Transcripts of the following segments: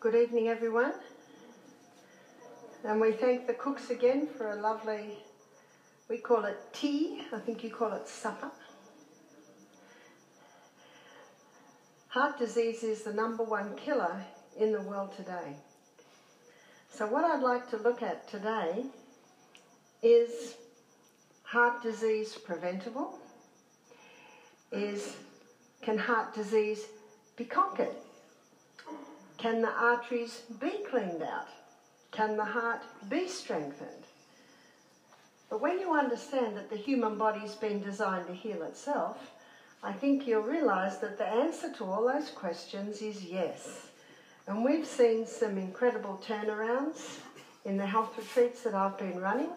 Good evening, everyone. And we thank the cooks again for a lovely, we call it tea, I think you call it supper. Heart disease is the number one killer in the world today. So, what I'd like to look at today is heart disease preventable? Is can heart disease be conquered? Can the arteries be cleaned out? Can the heart be strengthened? But when you understand that the human body's been designed to heal itself, I think you'll realise that the answer to all those questions is yes. And we've seen some incredible turnarounds in the health retreats that I've been running.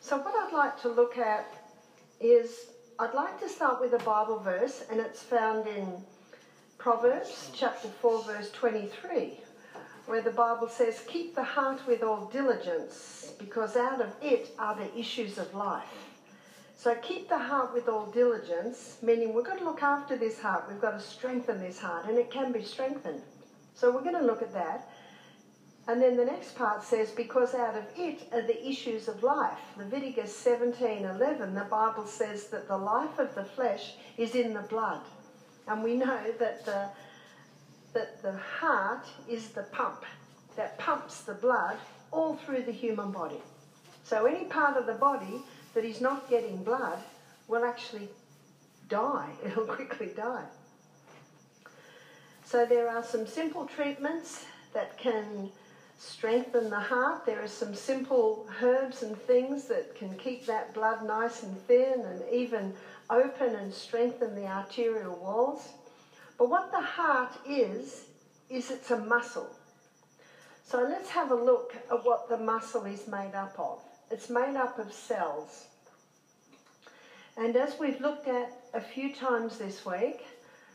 So, what I'd like to look at is I'd like to start with a Bible verse, and it's found in Proverbs chapter 4, verse 23, where the Bible says, Keep the heart with all diligence, because out of it are the issues of life. So keep the heart with all diligence, meaning we've got to look after this heart, we've got to strengthen this heart, and it can be strengthened. So we're going to look at that. And then the next part says, because out of it are the issues of life. Leviticus 17 11, the Bible says that the life of the flesh is in the blood. And we know that the, that the heart is the pump that pumps the blood all through the human body. So any part of the body that is not getting blood will actually die. It'll quickly die. So there are some simple treatments that can strengthen the heart. There are some simple herbs and things that can keep that blood nice and thin and even open and strengthen the arterial walls. But what the heart is, is it's a muscle. So let's have a look at what the muscle is made up of. It's made up of cells. And as we've looked at a few times this week,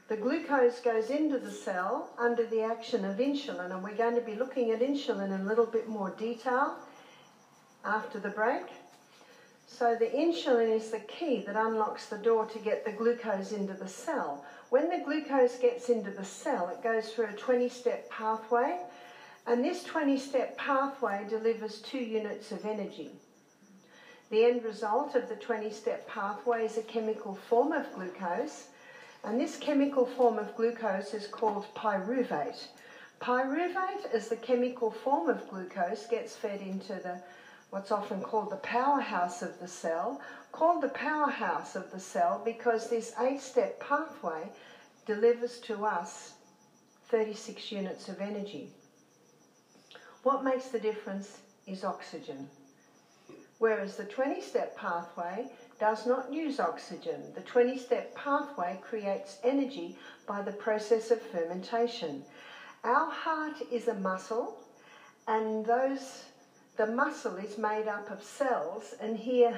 the glucose goes into the cell under the action of insulin, and we're going to be looking at insulin in a little bit more detail after the break. So, the insulin is the key that unlocks the door to get the glucose into the cell. When the glucose gets into the cell, it goes through a 20 step pathway, and this 20 step pathway delivers two units of energy. The end result of the 20 step pathway is a chemical form of glucose and this chemical form of glucose is called pyruvate. Pyruvate, as the chemical form of glucose, gets fed into the what's often called the powerhouse of the cell, called the powerhouse of the cell because this eight-step pathway delivers to us 36 units of energy. What makes the difference is oxygen. Whereas the 20-step pathway does not use oxygen. The 20 step pathway creates energy by the process of fermentation. Our heart is a muscle, and those the muscle is made up of cells, and here,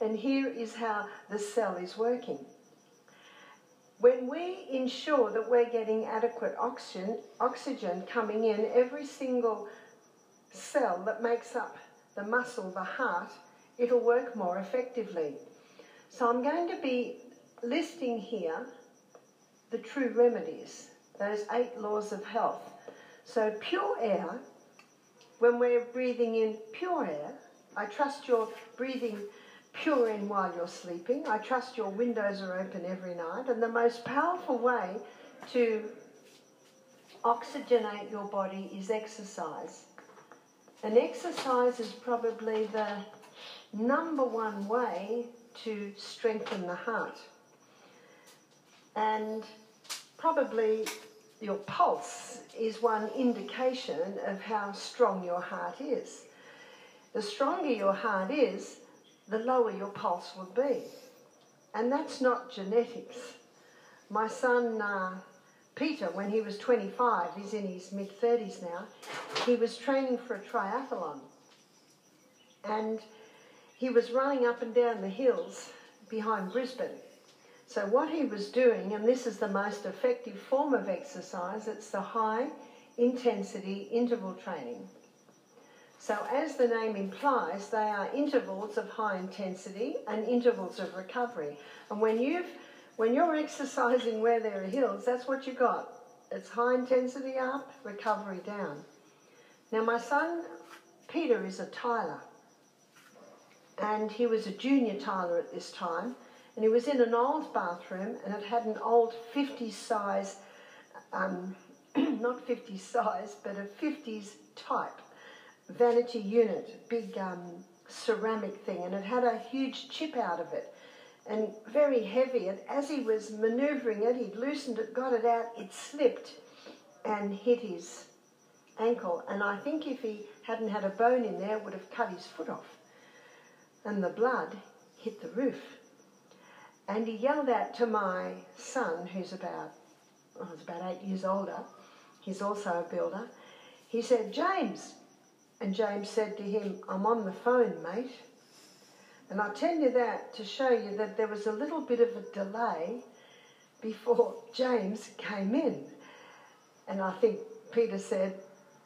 and here is how the cell is working. When we ensure that we're getting adequate oxygen, oxygen coming in, every single cell that makes up the muscle, the heart, it'll work more effectively. So I'm going to be listing here the true remedies, those eight laws of health. So pure air, when we're breathing in pure air, I trust you're breathing pure in while you're sleeping. I trust your windows are open every night. And the most powerful way to oxygenate your body is exercise. And exercise is probably the number one way to strengthen the heart. And probably your pulse is one indication of how strong your heart is. The stronger your heart is, the lower your pulse will be. And that's not genetics. My son uh, Peter, when he was 25, he's in his mid 30s now, he was training for a triathlon. And he was running up and down the hills behind Brisbane. So, what he was doing, and this is the most effective form of exercise, it's the high intensity interval training. So, as the name implies, they are intervals of high intensity and intervals of recovery. And when you've when you're exercising where there are hills, that's what you got. It's high intensity up, recovery down. Now, my son Peter is a tiler, and he was a junior tiler at this time, and he was in an old bathroom, and it had an old 50 size, um, not 50 size, but a 50s type vanity unit, big um, ceramic thing, and it had a huge chip out of it and very heavy. And as he was maneuvering it, he'd loosened it, got it out, it slipped and hit his ankle. And I think if he hadn't had a bone in there, it would have cut his foot off. And the blood hit the roof. And he yelled out to my son, who's about, oh, was about eight years older, he's also a builder. He said, James. And James said to him, I'm on the phone, mate. And I tell you that to show you that there was a little bit of a delay before James came in. And I think Peter said,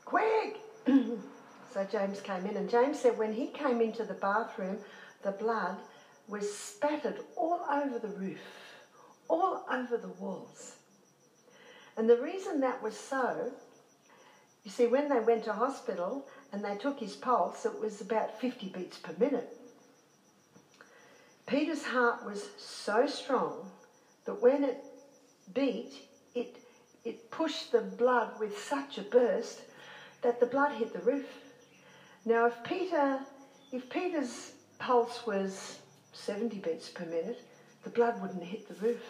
Quick! so James came in, and James said when he came into the bathroom, the blood was spattered all over the roof, all over the walls. And the reason that was so, you see, when they went to hospital and they took his pulse, it was about 50 beats per minute. Peter's heart was so strong that when it beat, it, it pushed the blood with such a burst that the blood hit the roof. Now, if Peter, if Peter's pulse was 70 beats per minute, the blood wouldn't hit the roof.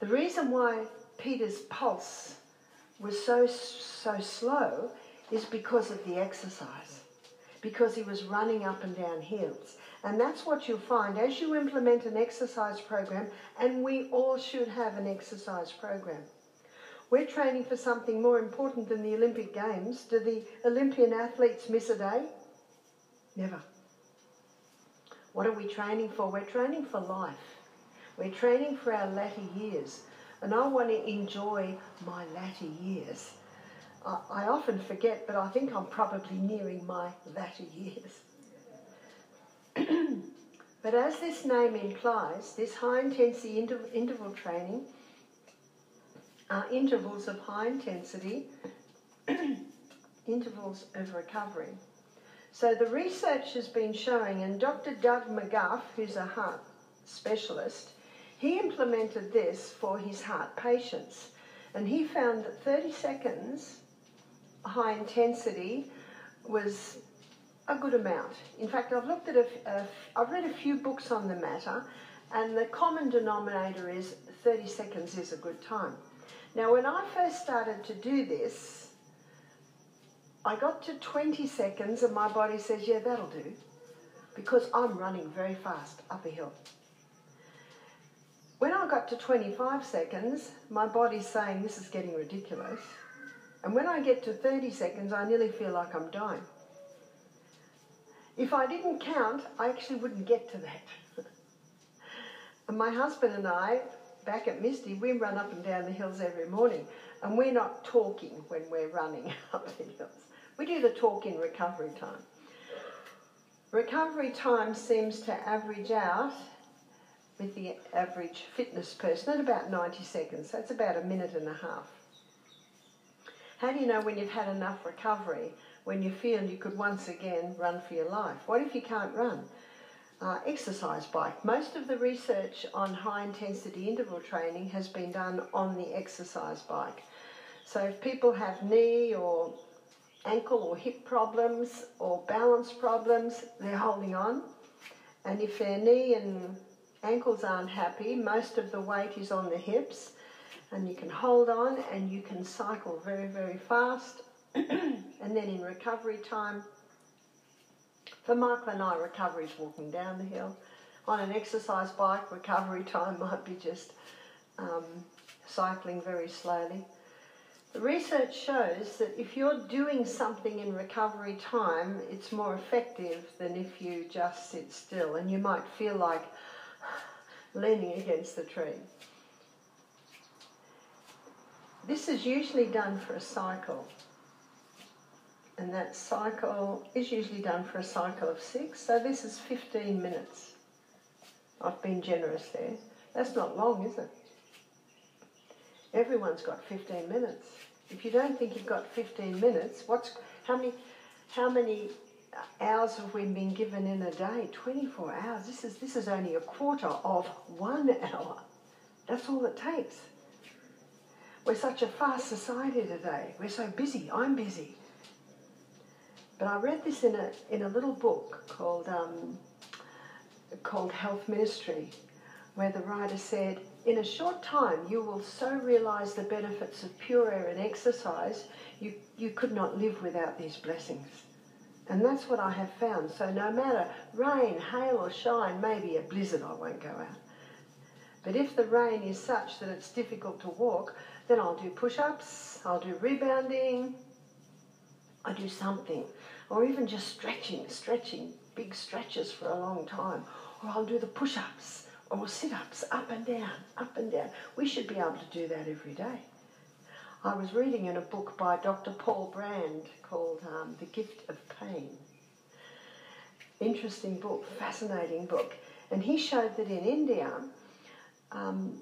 The reason why Peter's pulse was so so slow is because of the exercise, because he was running up and down hills. And that's what you'll find as you implement an exercise program, and we all should have an exercise program. We're training for something more important than the Olympic Games. Do the Olympian athletes miss a day? Never. What are we training for? We're training for life. We're training for our latter years. And I want to enjoy my latter years. I, I often forget, but I think I'm probably nearing my latter years. but as this name implies, this high intensity inter- interval training are intervals of high intensity, intervals of recovery. So the research has been showing, and Dr. Doug McGuff, who's a heart specialist, he implemented this for his heart patients. And he found that 30 seconds high intensity was a good amount. In fact, I've looked at a, a, I've read a few books on the matter, and the common denominator is 30 seconds is a good time. Now, when I first started to do this, I got to 20 seconds, and my body says, Yeah, that'll do, because I'm running very fast up a hill. When I got to 25 seconds, my body's saying, This is getting ridiculous. And when I get to 30 seconds, I nearly feel like I'm dying. If I didn't count, I actually wouldn't get to that. and my husband and I, back at Misty, we run up and down the hills every morning, and we're not talking when we're running up the hills. We do the talk in recovery time. Recovery time seems to average out with the average fitness person at about 90 seconds. That's about a minute and a half. How do you know when you've had enough recovery? when you feel you could once again run for your life? What if you can't run? Uh, exercise bike. Most of the research on high intensity interval training has been done on the exercise bike. So if people have knee or ankle or hip problems or balance problems, they're holding on. And if their knee and ankles aren't happy, most of the weight is on the hips. And you can hold on and you can cycle very, very fast and then in recovery time, for Michael and I, recovery is walking down the hill. On an exercise bike, recovery time might be just um, cycling very slowly. Research shows that if you're doing something in recovery time, it's more effective than if you just sit still, and you might feel like leaning against the tree. This is usually done for a cycle and that cycle is usually done for a cycle of six, so this is 15 minutes. I've been generous there. That's not long, is it? Everyone's got 15 minutes. If you don't think you've got 15 minutes, what's how many how many hours have we been given in a day? 24 hours. This is this is only a quarter of 1 hour. That's all it takes. We're such a fast society today. We're so busy. I'm busy. But I read this in a in a little book called um, called Health Ministry, where the writer said, "In a short time, you will so realize the benefits of pure air and exercise, you you could not live without these blessings." And that's what I have found. So no matter rain, hail, or shine, maybe a blizzard, I won't go out. But if the rain is such that it's difficult to walk, then I'll do push ups, I'll do rebounding, I do something, or even just stretching, stretching, big stretches for a long time, or I'll do the push ups or sit ups up and down, up and down. We should be able to do that every day. I was reading in a book by Dr. Paul Brand called um, The Gift of Pain. Interesting book, fascinating book. And he showed that in India, um,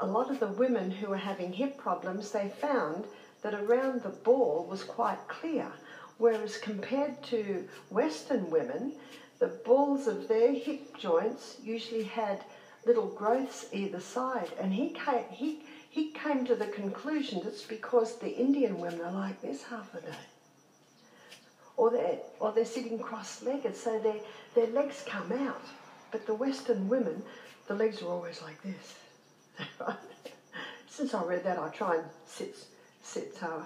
a lot of the women who were having hip problems, they found that around the ball was quite clear, whereas compared to Western women, the balls of their hip joints usually had little growths either side. And he came, he, he came to the conclusion that it's because the Indian women are like this half a day. Or they're, or they're sitting cross-legged, so their, their legs come out. But the Western women, the legs are always like this. Since I read that, I try and sit, sit uh,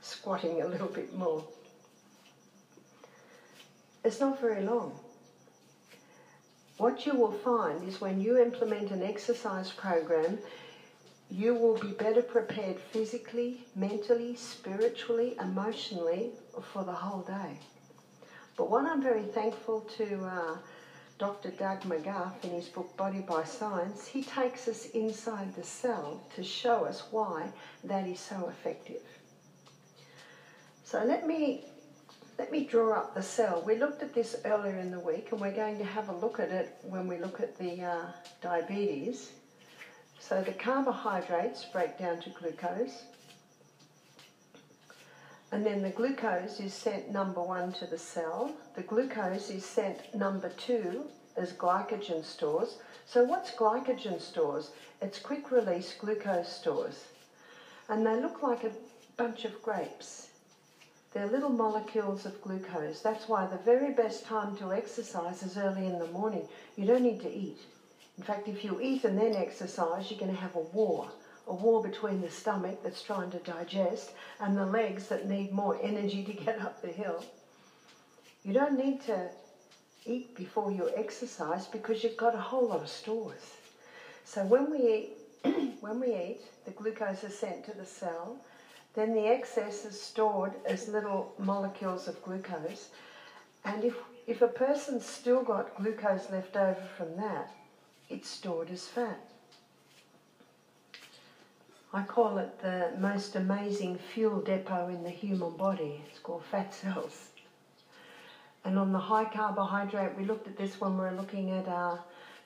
squatting a little bit more. It's not very long. What you will find is when you implement an exercise program, you will be better prepared physically, mentally, spiritually, emotionally for the whole day. But what I'm very thankful to uh, Dr. Doug McGuff, in his book Body by Science, he takes us inside the cell to show us why that is so effective. So let me let me draw up the cell. We looked at this earlier in the week, and we're going to have a look at it when we look at the uh, diabetes. So the carbohydrates break down to glucose, and then the glucose is sent number one to the cell. The glucose is sent number two as glycogen stores. So what's glycogen stores? It's quick release glucose stores. And they look like a bunch of grapes. They're little molecules of glucose. That's why the very best time to exercise is early in the morning. You don't need to eat. In fact, if you eat and then exercise, you're going to have a war a war between the stomach that's trying to digest and the legs that need more energy to get up the hill. You don't need to eat before you exercise because you've got a whole lot of stores. So when we eat, when we eat, the glucose is sent to the cell. Then the excess is stored as little molecules of glucose. And if, if a person's still got glucose left over from that, it's stored as fat. I call it the most amazing fuel depot in the human body. It's called fat cells. And on the high carbohydrate, we looked at this when we were looking at uh,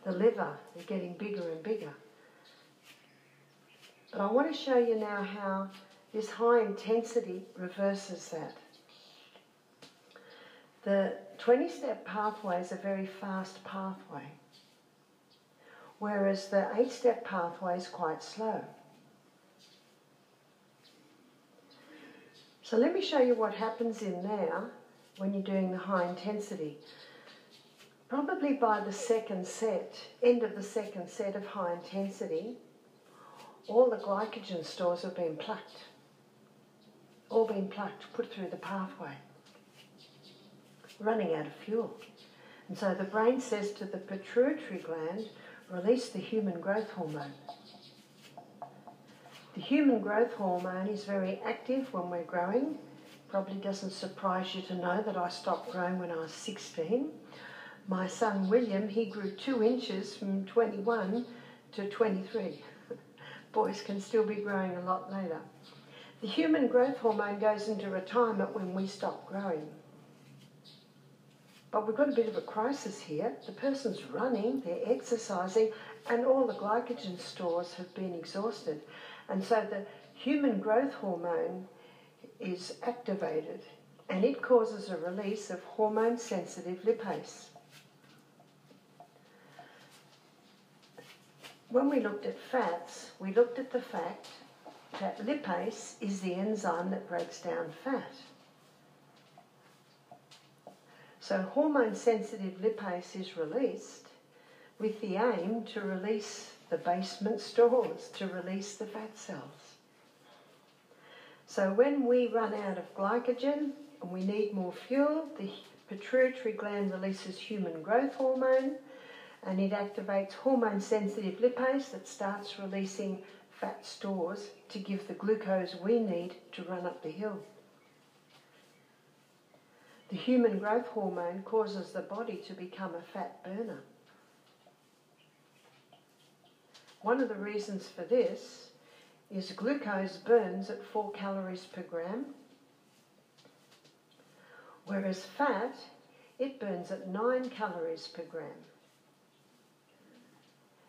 the liver. They're getting bigger and bigger. But I want to show you now how this high intensity reverses that. The 20 step pathway is a very fast pathway, whereas the 8 step pathway is quite slow. So let me show you what happens in there when you're doing the high intensity. Probably by the second set, end of the second set of high intensity, all the glycogen stores have been plucked. All been plucked, put through the pathway. Running out of fuel. And so the brain says to the pituitary gland, release the human growth hormone. The human growth hormone is very active when we're growing. Probably doesn't surprise you to know that I stopped growing when I was 16. My son William, he grew two inches from 21 to 23. Boys can still be growing a lot later. The human growth hormone goes into retirement when we stop growing. But we've got a bit of a crisis here. The person's running, they're exercising, and all the glycogen stores have been exhausted. And so the human growth hormone is activated and it causes a release of hormone sensitive lipase. When we looked at fats, we looked at the fact lipase is the enzyme that breaks down fat. So hormone sensitive lipase is released with the aim to release the basement stores, to release the fat cells. So when we run out of glycogen and we need more fuel, the pituitary gland releases human growth hormone and it activates hormone sensitive lipase that starts releasing fat stores to give the glucose we need to run up the hill. The human growth hormone causes the body to become a fat burner. One of the reasons for this is glucose burns at 4 calories per gram, whereas fat, it burns at 9 calories per gram.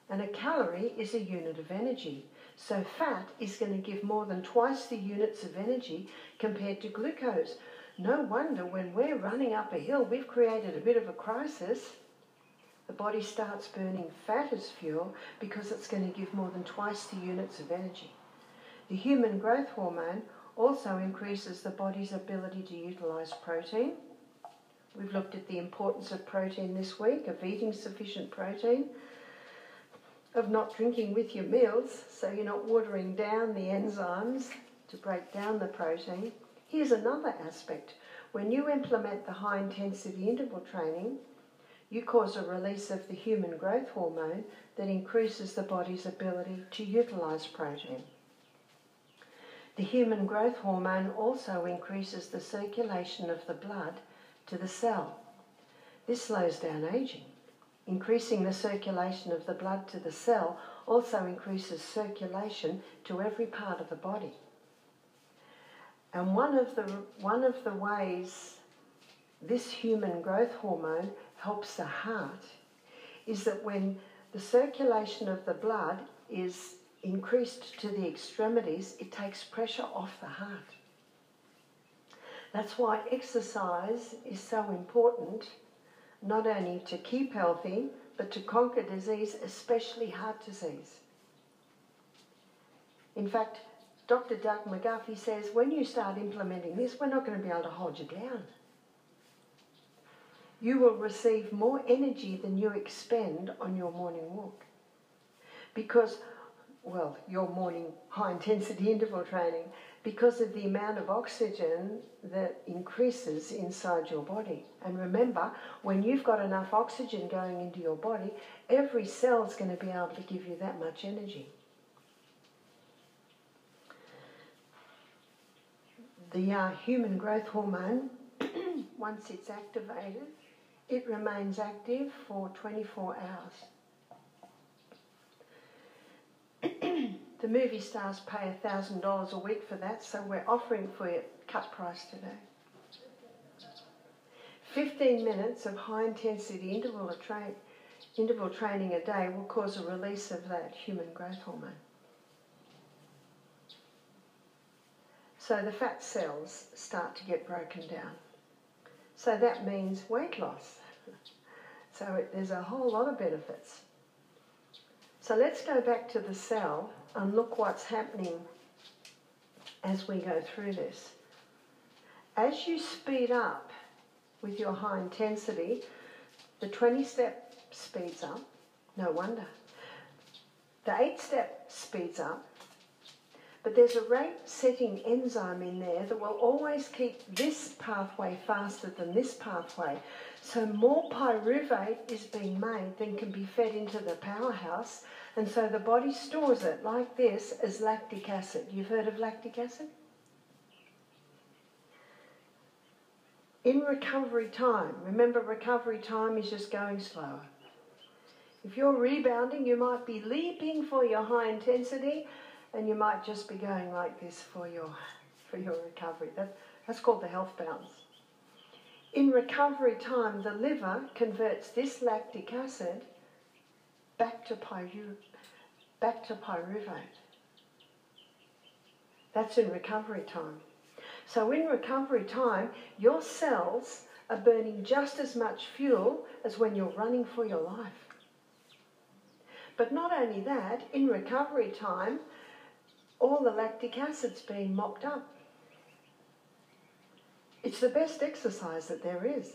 And a calorie is a unit of energy. So fat is going to give more than twice the units of energy compared to glucose. No wonder when we're running up a hill, we've created a bit of a crisis. The body starts burning fat as fuel because it's going to give more than twice the units of energy. The human growth hormone also increases the body's ability to utilize protein. We've looked at the importance of protein this week, of eating sufficient protein, of not drinking with your meals so you're not watering down the enzymes to break down the protein. Here's another aspect. When you implement the high intensity interval training, you cause a release of the human growth hormone that increases the body's ability to utilize protein. The human growth hormone also increases the circulation of the blood to the cell. This slows down aging. Increasing the circulation of the blood to the cell also increases circulation to every part of the body. And one of the, one of the ways this human growth hormone helps the heart is that when the circulation of the blood is increased to the extremities, it takes pressure off the heart. That's why exercise is so important, not only to keep healthy, but to conquer disease, especially heart disease. In fact, Dr. Doug McGuffey says when you start implementing this, we're not going to be able to hold you down. You will receive more energy than you expend on your morning walk. Because, well, your morning high intensity interval training, because of the amount of oxygen that increases inside your body. And remember, when you've got enough oxygen going into your body, every cell is going to be able to give you that much energy. the uh, human growth hormone, once it's activated, it remains active for 24 hours. the movie stars pay $1,000 a week for that, so we're offering for you cut price today. 15 minutes of high intensity interval, tra- interval training a day will cause a release of that human growth hormone. So the fat cells start to get broken down. So that means weight loss. So it, there's a whole lot of benefits. So let's go back to the cell and look what's happening as we go through this. As you speed up with your high intensity, the 20 step speeds up. No wonder. The 8 step speeds up but there's a rate setting enzyme in there that will always keep this pathway faster than this pathway. So more pyruvate is being made than can be fed into the powerhouse. And so the body stores it like this as lactic acid. You've heard of lactic acid? In recovery time, remember recovery time is just going slower. If you're rebounding, you might be leaping for your high intensity and you might just be going like this for your, for your recovery. That, that's called the health bounce. In recovery time, the liver converts this lactic acid back to, pyru, back to pyruvate. That's in recovery time. So in recovery time, your cells are burning just as much fuel as when you're running for your life. But not only that, in recovery time, all the lactic acid's being mopped up. It's the best exercise that there is.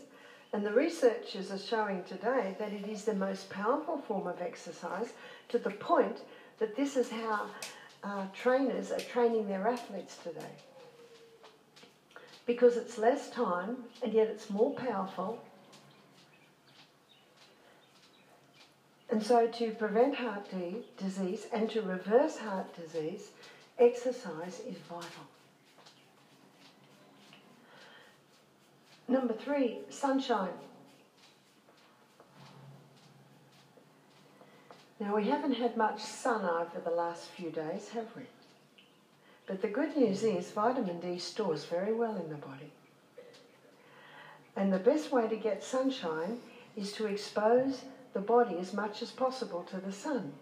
And the researchers are showing today that it is the most powerful form of exercise to the point that this is how uh, trainers are training their athletes today. Because it's less time and yet it's more powerful. And so, to prevent heart disease and to reverse heart disease, exercise is vital. Number three, sunshine. Now, we haven't had much sun over the last few days, have we? But the good news is vitamin D stores very well in the body. And the best way to get sunshine is to expose the body as much as possible to the sun.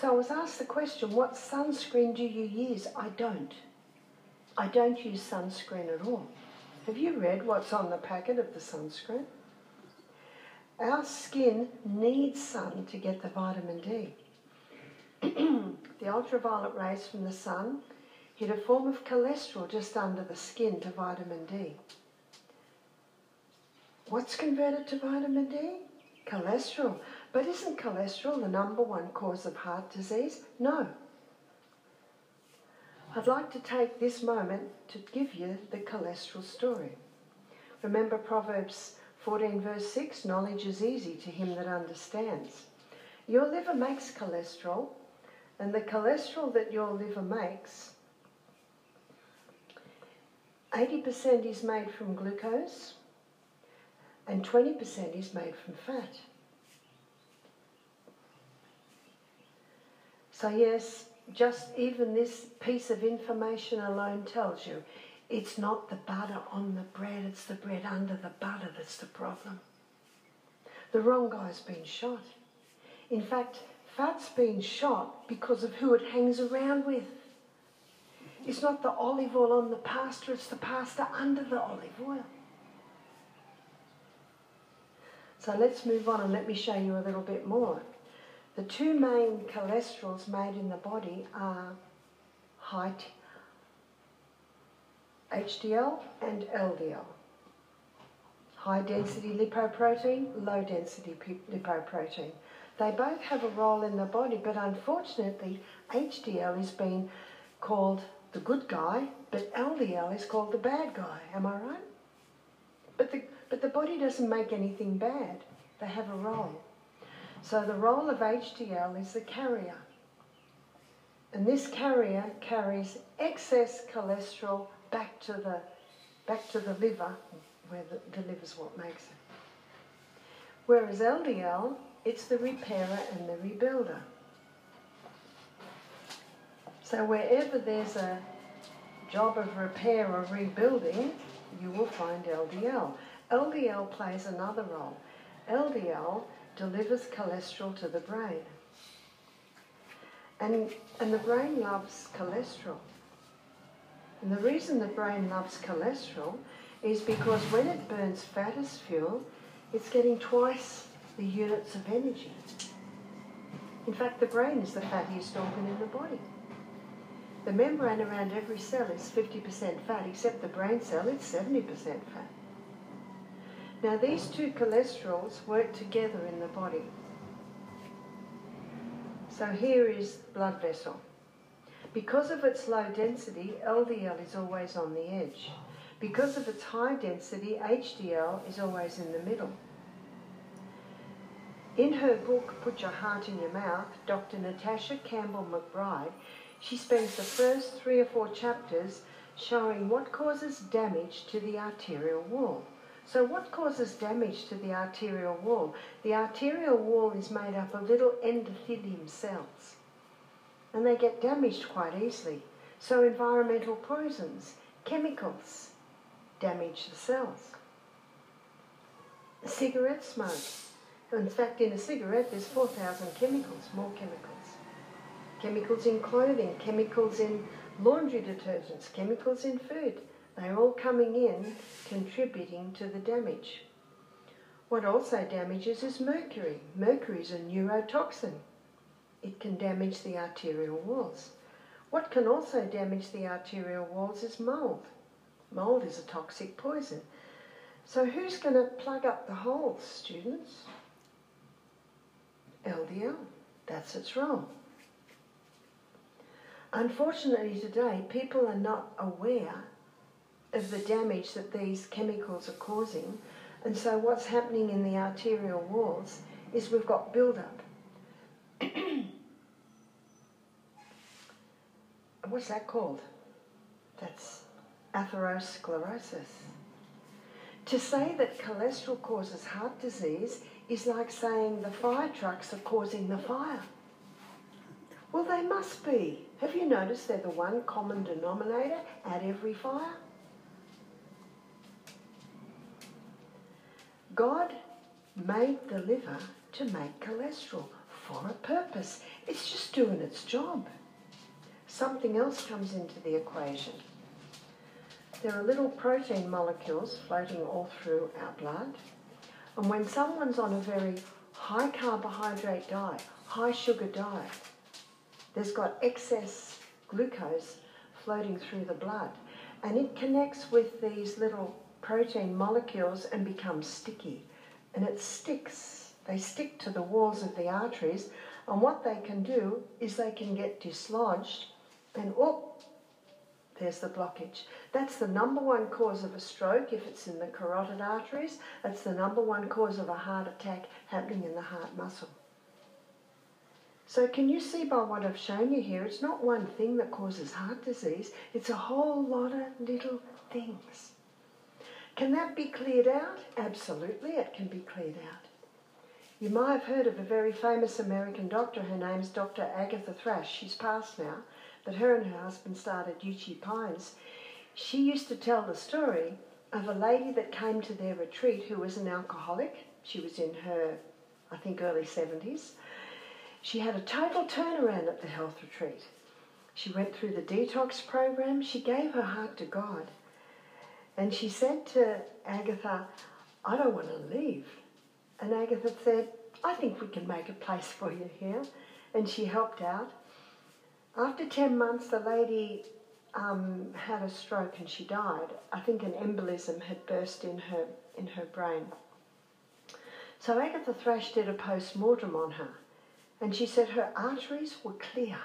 So I was asked the question, what sunscreen do you use? I don't. I don't use sunscreen at all. Have you read what's on the packet of the sunscreen? Our skin needs sun to get the vitamin D. the ultraviolet rays from the sun hit a form of cholesterol just under the skin to vitamin D. What's converted to vitamin D? Cholesterol. But isn't cholesterol the number one cause of heart disease? No. I'd like to take this moment to give you the cholesterol story. Remember Proverbs 14, verse 6 Knowledge is easy to him that understands. Your liver makes cholesterol, and the cholesterol that your liver makes, 80% is made from glucose, and 20% is made from fat. So, yes, just even this piece of information alone tells you it's not the butter on the bread, it's the bread under the butter that's the problem. The wrong guy's been shot. In fact, fat's been shot because of who it hangs around with. It's not the olive oil on the pasta, it's the pasta under the olive oil. So let's move on and let me show you a little bit more. The two main cholesterols made in the body are high HDL and LDL. High density lipoprotein, low density lipoprotein. They both have a role in the body, but unfortunately, HDL is being called the good guy, but LDL is called the bad guy. Am I right? But the, but the body doesn't make anything bad, they have a role. So the role of HDL is the carrier. And this carrier carries excess cholesterol back to the back to the liver, where the, the liver's what makes it. Whereas LDL, it's the repairer and the rebuilder. So wherever there's a job of repair or rebuilding, you will find LDL. LDL plays another role. LDL delivers cholesterol to the brain. And, and the brain loves cholesterol. And the reason the brain loves cholesterol is because when it burns fat as fuel, it's getting twice the units of energy. In fact, the brain is the fattiest organ in the body. The membrane around every cell is 50% fat, except the brain cell, it's 70% fat. Now, these two cholesterols work together in the body. So here is blood vessel. Because of its low density, LDL is always on the edge. Because of its high density, HDL is always in the middle. In her book, Put Your Heart in Your Mouth, Dr. Natasha Campbell McBride, she spends the first three or four chapters showing what causes damage to the arterial wall. So what causes damage to the arterial wall? The arterial wall is made up of little endothelium cells and they get damaged quite easily. So environmental poisons, chemicals, damage the cells. Cigarette smoke In fact, in a cigarette, there's 4,000 chemicals, more chemicals. Chemicals in clothing, chemicals in laundry detergents, chemicals in food. They're all coming in, contributing to the damage. What also damages is mercury. Mercury is a neurotoxin. It can damage the arterial walls. What can also damage the arterial walls is mould. Mould is a toxic poison. So who's going to plug up the holes, students? LDL. That's its role. Unfortunately today, people are not aware of the damage that these chemicals are causing and so what's happening in the arterial walls is we've got build-up. What's that called? That's atherosclerosis. To say that cholesterol causes heart disease is like saying the fire trucks are causing the fire. Well, they must be. Have you noticed they're the one common denominator at every fire? God made the liver to make cholesterol for a purpose. It's just doing its job. Something else comes into the equation. There are little protein molecules floating all through our blood. And when someone's on a very high carbohydrate diet, high sugar diet, there's got excess glucose floating through the blood. And it connects with these little protein molecules and becomes sticky. And it sticks. They stick to the walls of the arteries. And what they can do is they can get dislodged and oh, there's the blockage. That's the number one cause of a stroke if it's in the carotid arteries. That's the number one cause of a heart attack happening in the heart muscle. So can you see by what I've shown you here, it's not one thing that causes heart disease, it's a whole lot of little things. Can that be cleared out? Absolutely, it can be cleared out. You might have heard of a very famous American doctor. Her name's Dr. Agatha Thrash. She's passed now, but her and her husband started Uchee Pines. She used to tell the story of a lady that came to their retreat who was an alcoholic. She was in her, I think, early 70s. She had a total turnaround at the health retreat. She went through the detox program. She gave her heart to God. And she said to Agatha, I don't want to leave. And Agatha said, I think we can make a place for you here. And she helped out. After 10 months, the lady um, had a stroke and she died. I think an embolism had burst in her, in her brain. So Agatha Thrash did a post-mortem on her. And she said her arteries were clear.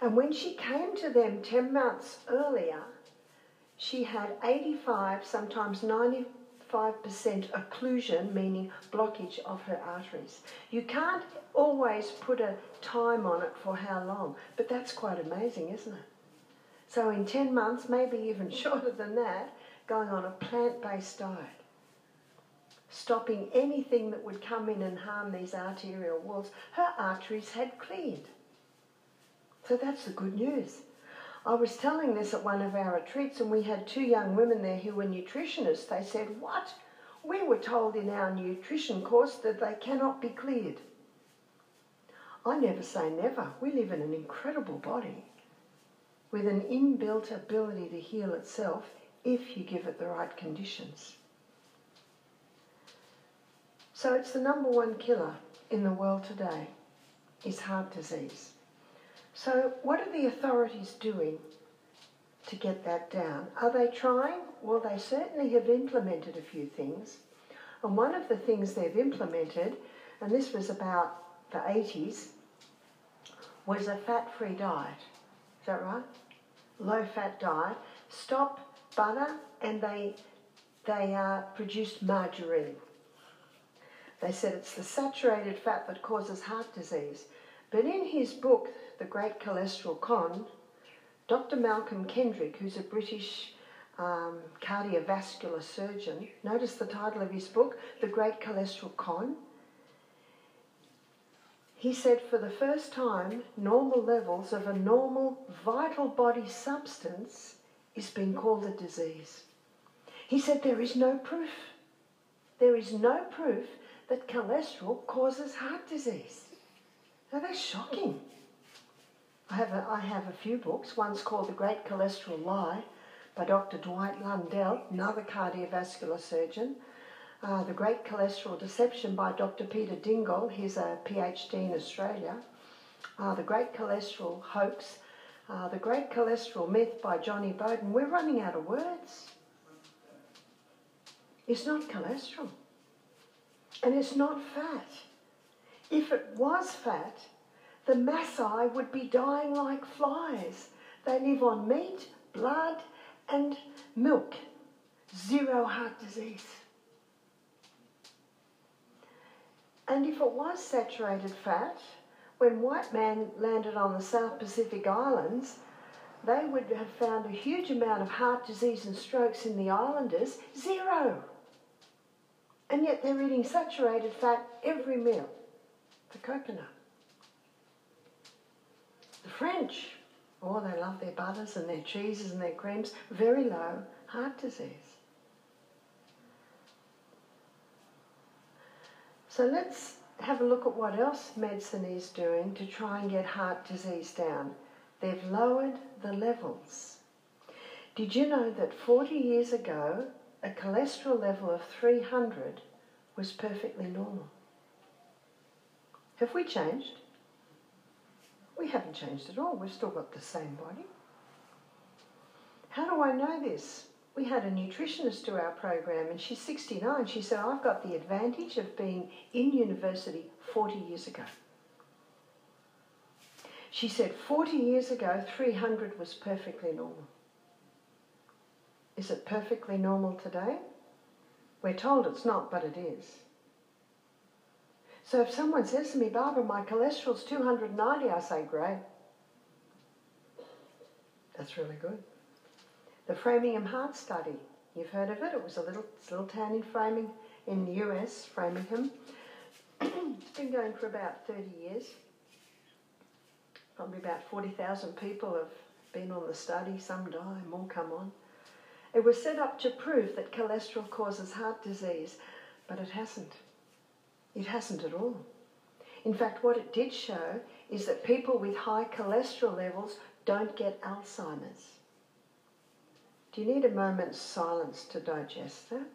And when she came to them 10 months earlier, she had 85, sometimes 95% occlusion, meaning blockage of her arteries. You can't always put a time on it for how long, but that's quite amazing, isn't it? So in 10 months, maybe even shorter than that, going on a plant-based diet, stopping anything that would come in and harm these arterial walls, her arteries had cleared. So that's the good news. I was telling this at one of our retreats, and we had two young women there who were nutritionists. They said, What? We were told in our nutrition course that they cannot be cleared. I never say never. We live in an incredible body with an inbuilt ability to heal itself if you give it the right conditions. So it's the number one killer in the world today is heart disease. So, what are the authorities doing to get that down? Are they trying? Well, they certainly have implemented a few things. And one of the things they've implemented, and this was about the 80s, was a fat free diet. Is that right? Low fat diet. Stop butter and they, they uh, produced margarine. They said it's the saturated fat that causes heart disease. But in his book, The Great Cholesterol Con, Dr. Malcolm Kendrick, who's a British um, cardiovascular surgeon, notice the title of his book, The Great Cholesterol Con. He said for the first time, normal levels of a normal vital body substance is being called a disease. He said there is no proof. There is no proof that cholesterol causes heart disease. Now that's shocking. I have, a, I have a few books. One's called The Great Cholesterol Lie by Dr. Dwight Lundell, another cardiovascular surgeon. Uh, the Great Cholesterol Deception by Dr. Peter Dingle, he's a PhD in Australia. Uh, the Great Cholesterol Hoax, uh, The Great Cholesterol Myth by Jonny Bowden. We're running out of words. It's not cholesterol. And it's not fat. If it was fat, the Maasai would be dying like flies. They live on meat, blood, and milk. Zero heart disease. And if it was saturated fat, when white man landed on the South Pacific Islands, they would have found a huge amount of heart disease and strokes in the islanders. Zero. And yet they're eating saturated fat every meal. The coconut. The French, oh, they love their butters and their cheeses and their creams. Very low heart disease. So let's have a look at what else medicine is doing to try and get heart disease down. They've lowered the levels. Did you know that 40 years ago, a cholesterol level of 300 was perfectly normal? Have we changed? We haven't changed at all. We've still got the same body. How do I know this? We had a nutritionist do our program and she's 69. She said, I've got the advantage of being in university 40 years ago. She said 40 years ago, 300 was perfectly normal. Is it perfectly normal today? We're told it's not, but it is. So if someone says to me, Barbara, my cholesterol's 290, I say, great. That's really good. The Framingham Heart Study, you've heard of it. It was a little, little town in Framing, in the US, Framingham. it's been going for about 30 years. Probably about 40,000 people have been on the study. Some die, more come on. It was set up to prove that cholesterol causes heart disease, but it hasn't. It hasn't at all. In fact, what it did show is that people with high cholesterol levels don't get Alzheimer's. Do you need a moment's silence to digest that?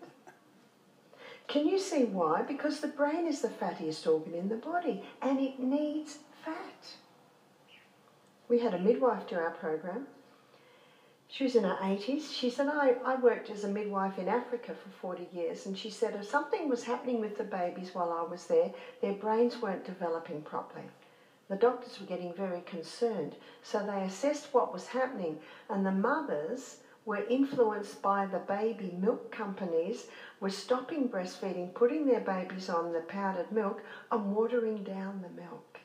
Can you see why? Because the brain is the fattiest organ in the body and it needs fat. We had a midwife do our program she was in her 80s. She said, I, I worked as a midwife in Africa for 40 years, and she said if something was happening with the babies while I was there, their brains weren't developing properly. The doctors were getting very concerned, so they assessed what was happening, and the mothers were influenced by the baby milk companies, were stopping breastfeeding, putting their babies on the powdered milk, and watering down the milk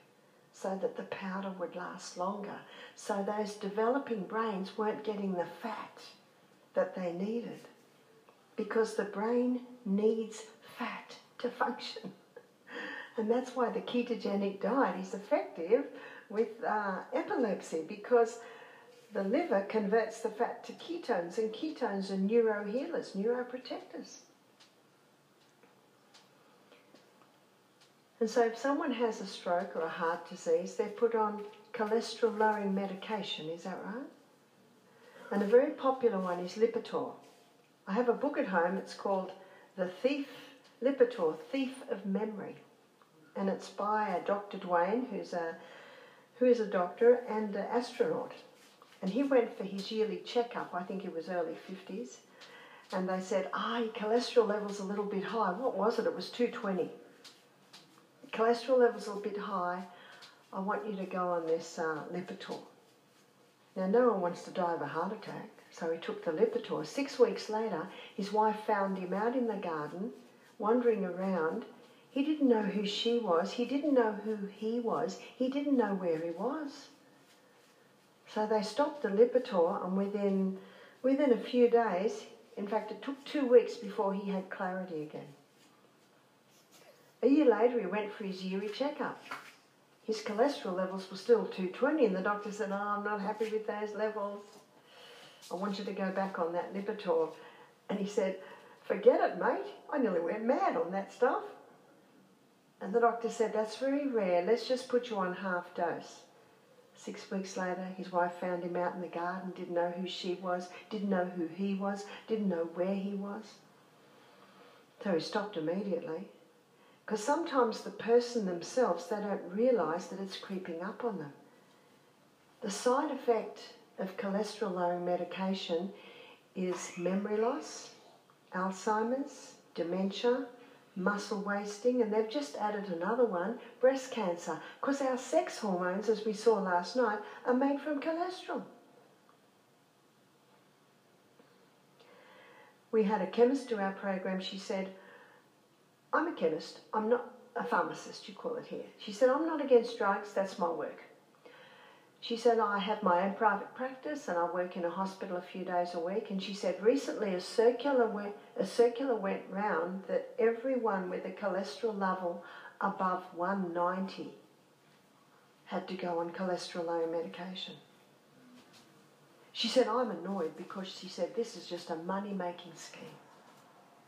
so that the powder would last longer. So those developing brains weren't getting the fat that they needed because the brain needs fat to function. And that's why the ketogenic diet is effective with uh, epilepsy because the liver converts the fat to ketones, and ketones are neurohealers, neuroprotectors. And so if someone has a stroke or a heart disease, they're put on cholesterol lowering medication, is that right? And a very popular one is Lipitor. I have a book at home, it's called The Thief, Lipitor, Thief of Memory. And it's by a Dr. Duane, who's a, who is a doctor and an astronaut. And he went for his yearly checkup, I think it was early 50s, and they said, ah, your cholesterol level's a little bit high. What was it? It was 220 cholesterol levels are a bit high, I want you to go on this uh, Lipitor. Now, no one wants to die of a heart attack, so he took the Lipitor. Six weeks later, his wife found him out in the garden, wandering around. He didn't know who she was, he didn't know who he was, he didn't know where he was. So they stopped the Lipitor, and within, within a few days, in fact, it took two weeks before he had clarity again. A year later, he went for his yearly checkup. His cholesterol levels were still 220, and the doctor said, Oh, I'm not happy with those levels. I want you to go back on that Lipitor. And he said, Forget it, mate. I nearly went mad on that stuff. And the doctor said, That's very rare. Let's just put you on half dose. Six weeks later, his wife found him out in the garden, didn't know who she was, didn't know who he was, didn't know where he was. So he stopped immediately. Because sometimes the person themselves, they don't realise that it's creeping up on them. The side effect of cholesterol lowering medication is memory loss, Alzheimer's, dementia, muscle wasting, and they've just added another one breast cancer. Because our sex hormones, as we saw last night, are made from cholesterol. We had a chemist do our program. She said, I'm a chemist, I'm not a pharmacist, you call it here. She said, I'm not against drugs, that's my work. She said, I have my own private practice and I work in a hospital a few days a week. And she said, recently a circular went, a circular went round that everyone with a cholesterol level above 190 had to go on cholesterol lowering medication. She said, I'm annoyed because she said, this is just a money making scheme.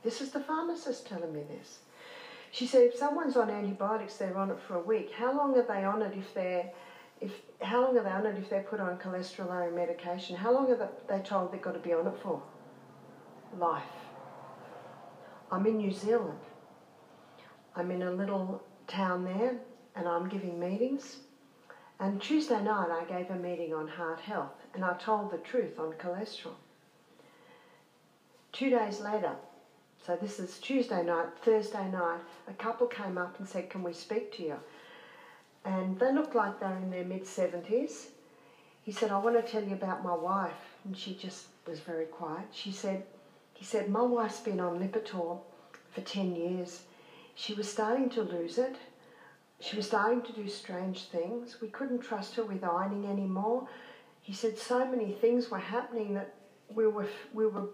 This is the pharmacist telling me this. She said, if someone's on antibiotics, they're on it for a week. How long are they on it if they're if how long are they on it if they're put on cholesterol lowering medication? How long are they told they've got to be on it for? Life. I'm in New Zealand. I'm in a little town there and I'm giving meetings. And Tuesday night I gave a meeting on heart health and I told the truth on cholesterol. Two days later, so this is Tuesday night, Thursday night, a couple came up and said, Can we speak to you? and they looked like they're in their mid 70s. He said, I want to tell you about my wife. And she just was very quiet. She said, he said, my wife's been on Lipitor for 10 years. She was starting to lose it. She was starting to do strange things. We couldn't trust her with ironing anymore. He said so many things were happening that we were, we were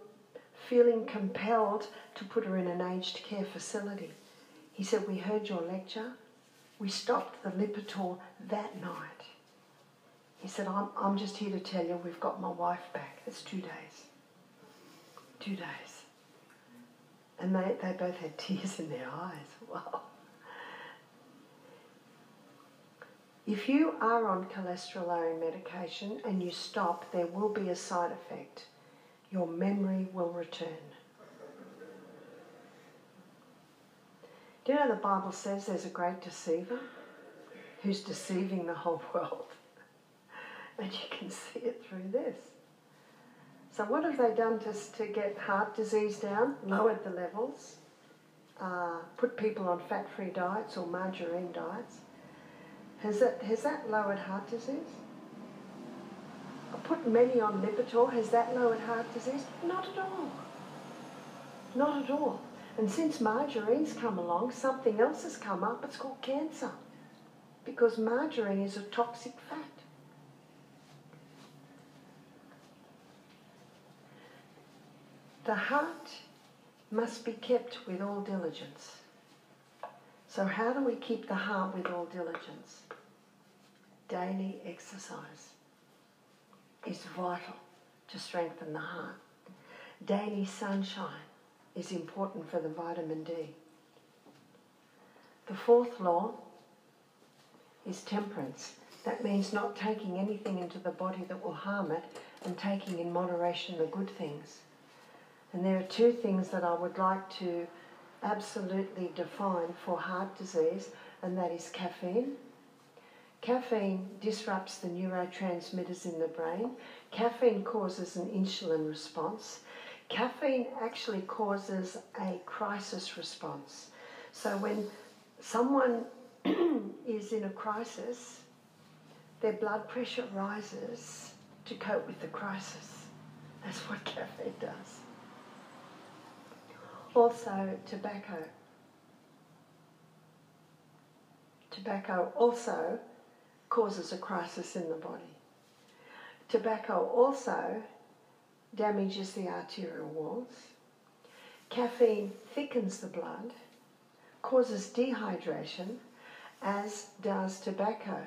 feeling compelled to put her in an aged care facility. He said, We heard your lecture we stopped the Lipitor that night. He said, I'm, I'm just here to tell you we've got my wife back. It's two days. Two days. And they, they both had tears in their eyes. Wow. If you are on cholesterol lowering medication and you stop, there will be a side effect. Your memory will return. Do you know the Bible says there's a great deceiver who's deceiving the whole world? And you can see it through this. So, what have they done to, to get heart disease down? Lowered the levels, uh, put people on fat free diets or margarine diets. Has that, has that lowered heart disease? Put many on Lipitor, has that lowered heart disease? Not at all. Not at all. And since margarine's come along, something else has come up. It's called cancer. Because margarine is a toxic fat. The heart must be kept with all diligence. So, how do we keep the heart with all diligence? Daily exercise is vital to strengthen the heart. Daily sunshine is important for the vitamin D. The fourth law is temperance. That means not taking anything into the body that will harm it and taking in moderation the good things. And there are two things that I would like to absolutely define for heart disease, and that is caffeine. Caffeine disrupts the neurotransmitters in the brain. Caffeine causes an insulin response, Caffeine actually causes a crisis response. So when someone is in a crisis, their blood pressure rises to cope with the crisis. That's what caffeine does. Also, tobacco. Tobacco also causes a crisis in the body. Tobacco also damages the arterial walls. Caffeine thickens the blood, causes dehydration, as does tobacco.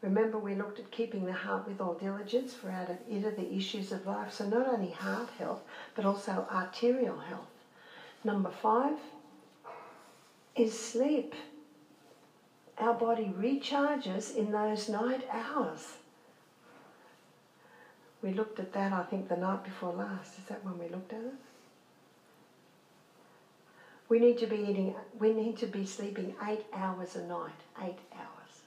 Remember, we looked at keeping the heart with all diligence for out of it are the issues of life. So, not only heart health, but also arterial health. Number five is sleep. Our body recharges in those night hours. We looked at that, I think, the night before last. Is that when we looked at it? We need to be eating, we need to be sleeping eight hours a night. Eight hours.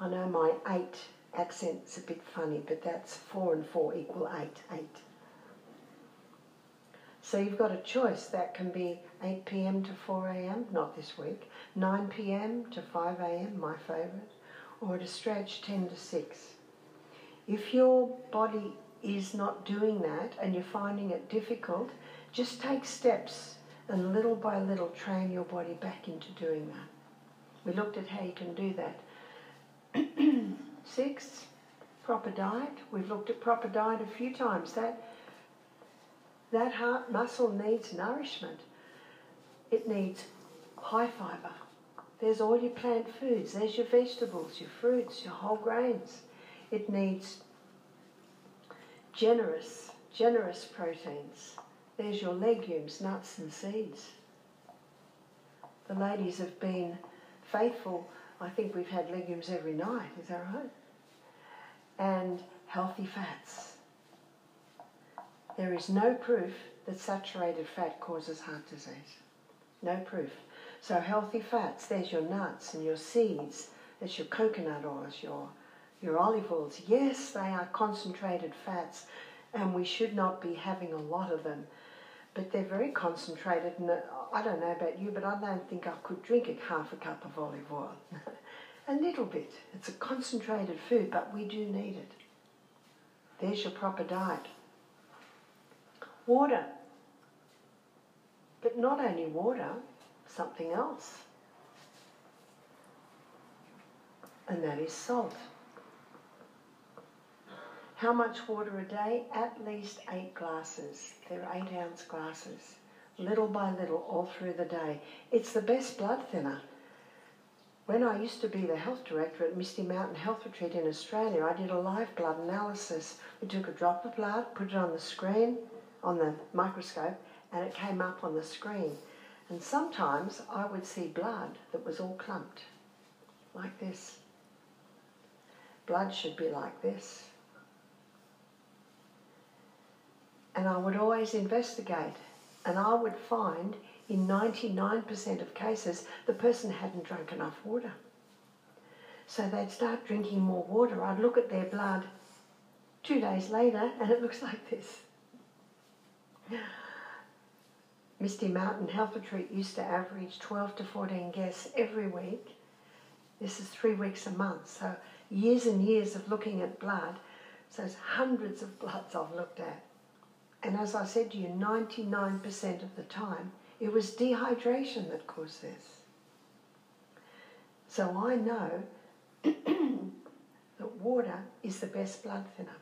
I know my eight accent's a bit funny, but that's four and four equal eight. Eight. So you've got a choice. That can be 8 p.m. to 4 a.m., not this week, 9 p.m. to 5 a.m., my favourite, or to stretch 10 to 6. If your body is not doing that and you're finding it difficult, just take steps and little by little train your body back into doing that. We looked at how you can do that. Six, proper diet. We've looked at proper diet a few times. That that heart muscle needs nourishment. It needs high fibre. There's all your plant foods, there's your vegetables, your fruits, your whole grains. It needs generous, generous proteins. There's your legumes, nuts, and seeds. The ladies have been faithful. I think we've had legumes every night, is that right? And healthy fats. There is no proof that saturated fat causes heart disease. No proof. So healthy fats, there's your nuts and your seeds, there's your coconut oils, your, your olive oils. Yes, they are concentrated fats and we should not be having a lot of them. But they're very concentrated and uh, I don't know about you, but I don't think I could drink a half a cup of olive oil. a little bit. It's a concentrated food, but we do need it. There's your proper diet. Water. But not only water, something else. And that is salt. How much water a day? At least eight glasses. They're eight ounce glasses. Little by little, all through the day. It's the best blood thinner. When I used to be the health director at Misty Mountain Health Retreat in Australia, I did a live blood analysis. We took a drop of blood, put it on the screen, on the microscope and it came up on the screen. And sometimes I would see blood that was all clumped, like this. Blood should be like this. And I would always investigate, and I would find in 99% of cases the person hadn't drunk enough water. So they'd start drinking more water. I'd look at their blood two days later and it looks like this. Misty Mountain Health Retreat used to average 12 to 14 guests every week. This is three weeks a month, so years and years of looking at blood. So it's hundreds of bloods I've looked at. And as I said to you, 99% of the time, it was dehydration that caused this. So I know that water is the best blood thinner.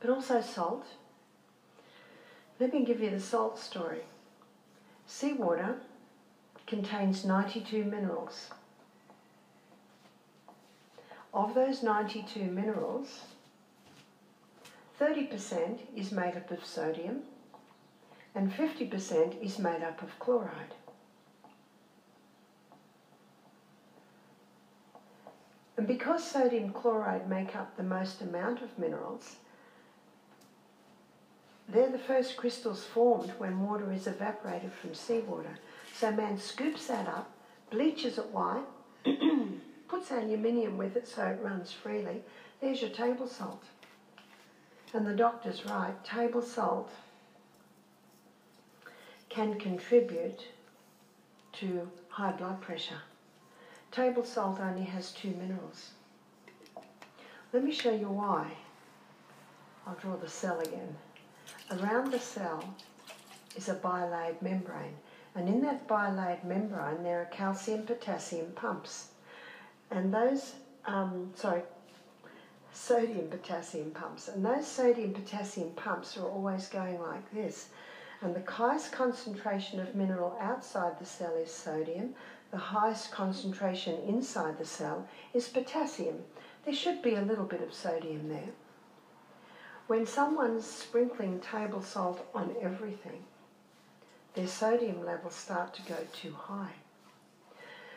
But also salt let me give you the salt story. Seawater contains 92 minerals. Of those 92 minerals, 30% is made up of sodium and 50% is made up of chloride. And because sodium chloride make up the most amount of minerals, they're the first crystals formed when water is evaporated from seawater. So man scoops that up, bleaches it white, puts aluminium with it so it runs freely. There's your table salt. And the doctor's right, table salt can contribute to high blood pressure. Table salt only has two minerals. Let me show you why. I'll draw the cell again. Around the cell is a bilayered membrane, and in that bilayered membrane there are calcium potassium pumps. And those, um, sorry, sodium potassium pumps. And those sodium potassium pumps are always going like this. And the highest concentration of mineral outside the cell is sodium. The highest concentration inside the cell is potassium. There should be a little bit of sodium there. When someone's sprinkling table salt on everything, their sodium levels start to go too high.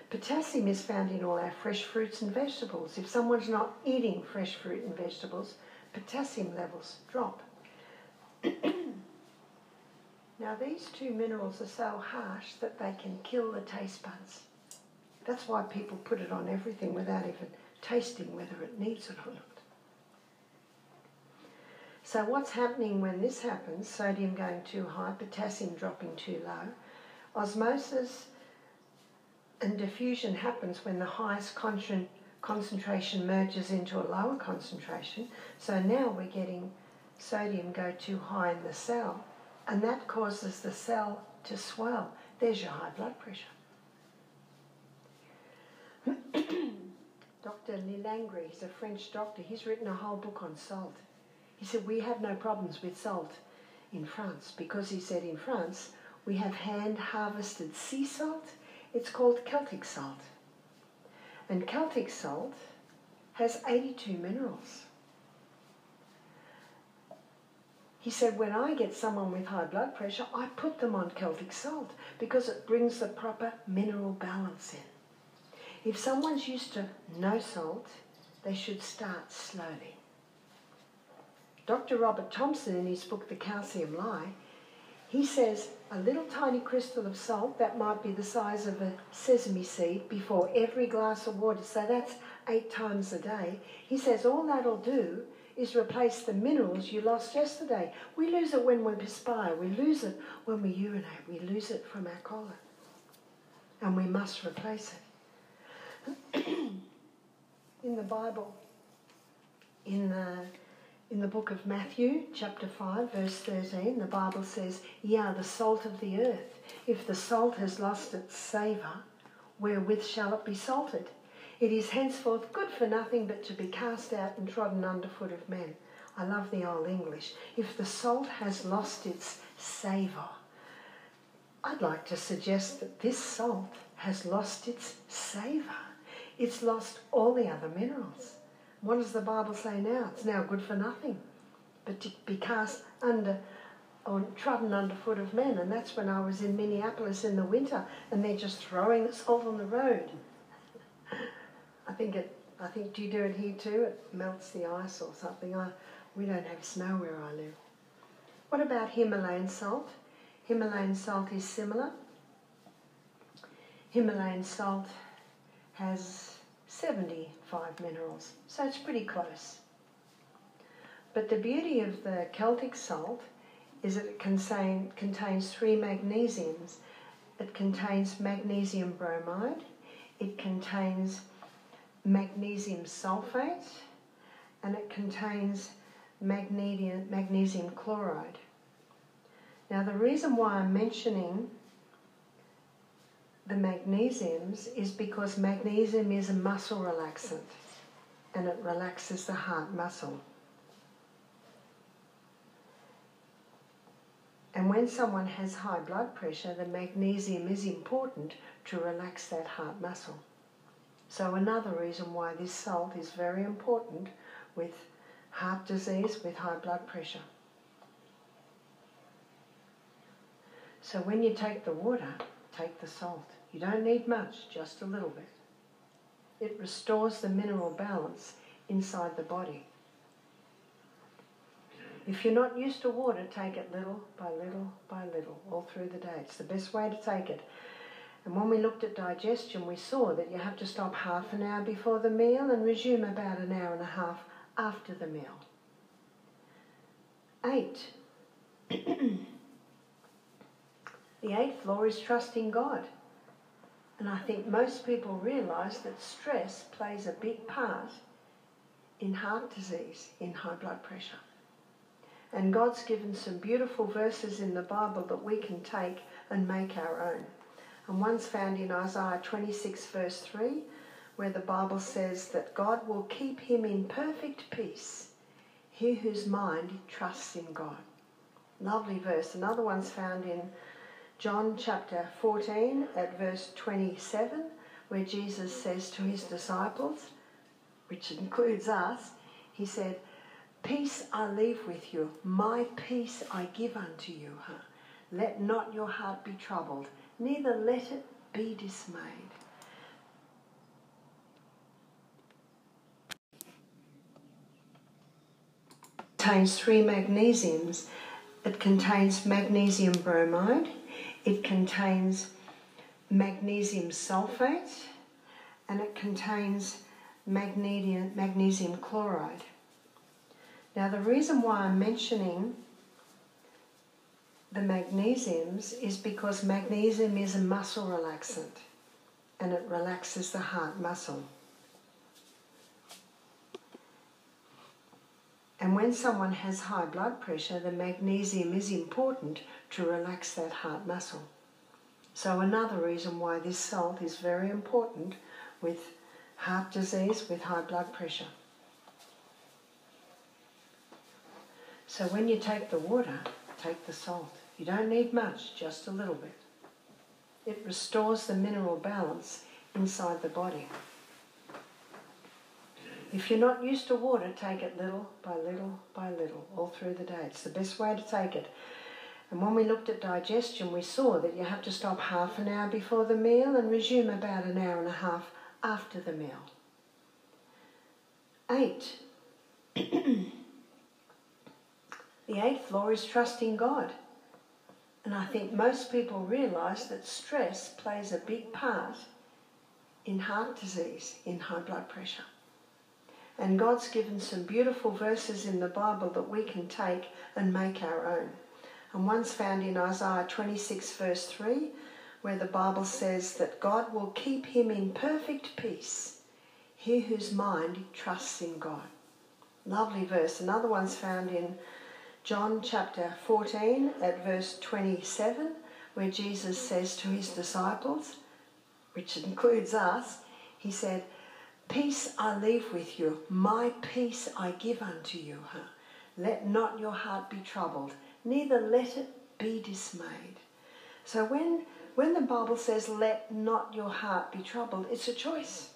Potassium is found in all our fresh fruits and vegetables. If someone's not eating fresh fruit and vegetables, potassium levels drop. now, these two minerals are so harsh that they can kill the taste buds. That's why people put it on everything without even tasting whether it needs it or not. So, what's happening when this happens sodium going too high, potassium dropping too low? Osmosis and diffusion happens when the highest con- concentration merges into a lower concentration. So now we're getting sodium go too high in the cell, and that causes the cell to swell. There's your high blood pressure. Dr. Lilangri, he's a French doctor, he's written a whole book on salt. He said, We have no problems with salt in France because he said in France we have hand harvested sea salt it's called Celtic salt. And Celtic salt has 82 minerals. He said, when I get someone with high blood pressure, I put them on Celtic salt because it brings the proper mineral balance in. If someone's used to no salt, they should start slowly. Dr. Robert Thompson, in his book The Calcium Lie, he says a little tiny crystal of salt that might be the size of a sesame seed before every glass of water. So that's eight times a day. He says all that'll do is replace the minerals you lost yesterday. We lose it when we perspire, we lose it when we urinate, we lose it from our collar. And we must replace it. in the Bible, in the in the book of Matthew, chapter 5, verse 13, the Bible says, Ye are the salt of the earth. If the salt has lost its savour, wherewith shall it be salted? It is henceforth good for nothing but to be cast out and trodden under foot of men. I love the Old English. If the salt has lost its savour, I'd like to suggest that this salt has lost its savour. It's lost all the other minerals. What does the Bible say now? It's now good for nothing, but to be cast under or trodden underfoot of men. And that's when I was in Minneapolis in the winter, and they're just throwing salt on the road. I think it. I think do you do it here too? It melts the ice or something. I, we don't have snow where I live. What about Himalayan salt? Himalayan salt is similar. Himalayan salt has 75 minerals, so it's pretty close. But the beauty of the Celtic salt is that it contain, contains three magnesiums. It contains magnesium bromide, it contains magnesium sulfate, and it contains magnesium, magnesium chloride. Now, the reason why I'm mentioning the magnesiums is because magnesium is a muscle relaxant and it relaxes the heart muscle. And when someone has high blood pressure, the magnesium is important to relax that heart muscle. So, another reason why this salt is very important with heart disease, with high blood pressure. So, when you take the water, take the salt. You don't need much, just a little bit. It restores the mineral balance inside the body. If you're not used to water, take it little by little by little all through the day. It's the best way to take it. And when we looked at digestion, we saw that you have to stop half an hour before the meal and resume about an hour and a half after the meal. Eight. The eighth law is trusting God. And I think most people realise that stress plays a big part in heart disease, in high blood pressure. And God's given some beautiful verses in the Bible that we can take and make our own. And one's found in Isaiah 26, verse 3, where the Bible says that God will keep him in perfect peace, he whose mind trusts in God. Lovely verse. Another one's found in John chapter 14 at verse 27, where Jesus says to his disciples, which includes us, he said, Peace I leave with you, my peace I give unto you. Let not your heart be troubled, neither let it be dismayed. Contains three magnesiums. It contains magnesium bromide, it contains magnesium sulfate, and it contains magnesium, chloride. Now, the reason why I'm mentioning the magnesiums is because magnesium is a muscle relaxant and it relaxes the heart muscle. And when someone has high blood pressure, the magnesium is important to relax that heart muscle. So, another reason why this salt is very important with heart disease, with high blood pressure. So, when you take the water, take the salt. You don't need much, just a little bit. It restores the mineral balance inside the body. If you're not used to water, take it little by little by little all through the day. It's the best way to take it. And when we looked at digestion, we saw that you have to stop half an hour before the meal and resume about an hour and a half after the meal. Eight. the eighth law is trusting God. And I think most people realise that stress plays a big part in heart disease, in high blood pressure. And God's given some beautiful verses in the Bible that we can take and make our own. And one's found in Isaiah 26, verse 3, where the Bible says that God will keep him in perfect peace, he whose mind trusts in God. Lovely verse. Another one's found in John chapter 14 at verse 27, where Jesus says to his disciples, which includes us, he said, Peace I leave with you, my peace I give unto you. Let not your heart be troubled, neither let it be dismayed. So when, when the Bible says, let not your heart be troubled, it's a choice.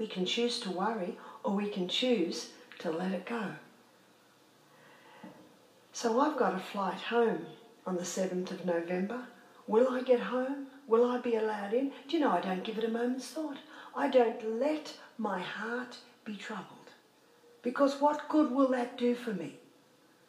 We can choose to worry or we can choose to let it go. So I've got a flight home on the 7th of November. Will I get home? Will I be allowed in? Do you know I don't give it a moment's thought? I don't let my heart be troubled. Because what good will that do for me?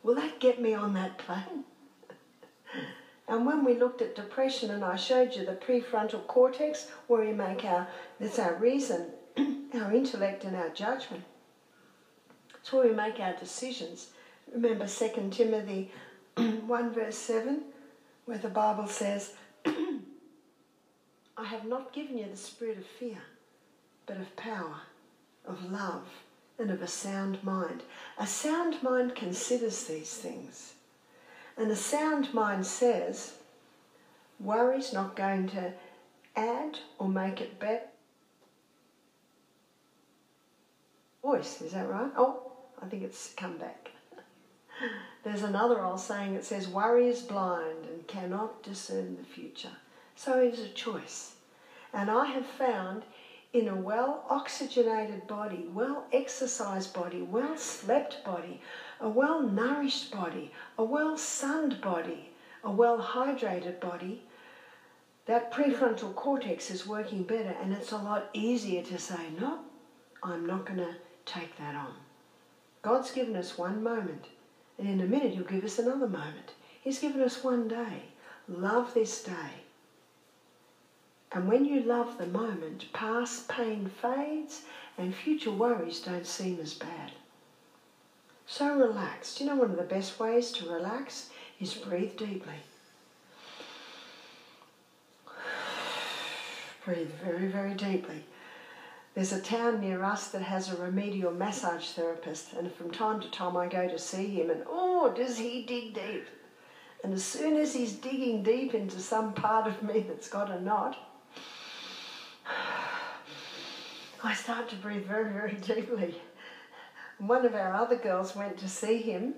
Will that get me on that plane? and when we looked at depression and I showed you the prefrontal cortex where we make our, that's our reason, our intellect and our judgment. It's where we make our decisions. Remember 2 Timothy 1 verse 7 where the Bible says, I have not given you the spirit of fear but of power, of love, and of a sound mind. A sound mind considers these things. And a sound mind says, worry's not going to add or make it better. Voice, is that right? Oh, I think it's come back. There's another old saying that says, Worry is blind and cannot discern the future. So it is a choice. And I have found in a well oxygenated body, well exercised body, well slept body, a well nourished body, a well sunned body, a well hydrated body, that prefrontal cortex is working better and it's a lot easier to say, no, I'm not going to take that on. God's given us one moment, and in a minute, He'll give us another moment. He's given us one day. Love this day. And when you love the moment, past pain fades and future worries don't seem as bad. So relax. You know, one of the best ways to relax is breathe deeply. Breathe very, very deeply. There's a town near us that has a remedial massage therapist, and from time to time I go to see him, and oh, does he dig deep! And as soon as he's digging deep into some part of me that's got a knot, I start to breathe very, very deeply. One of our other girls went to see him,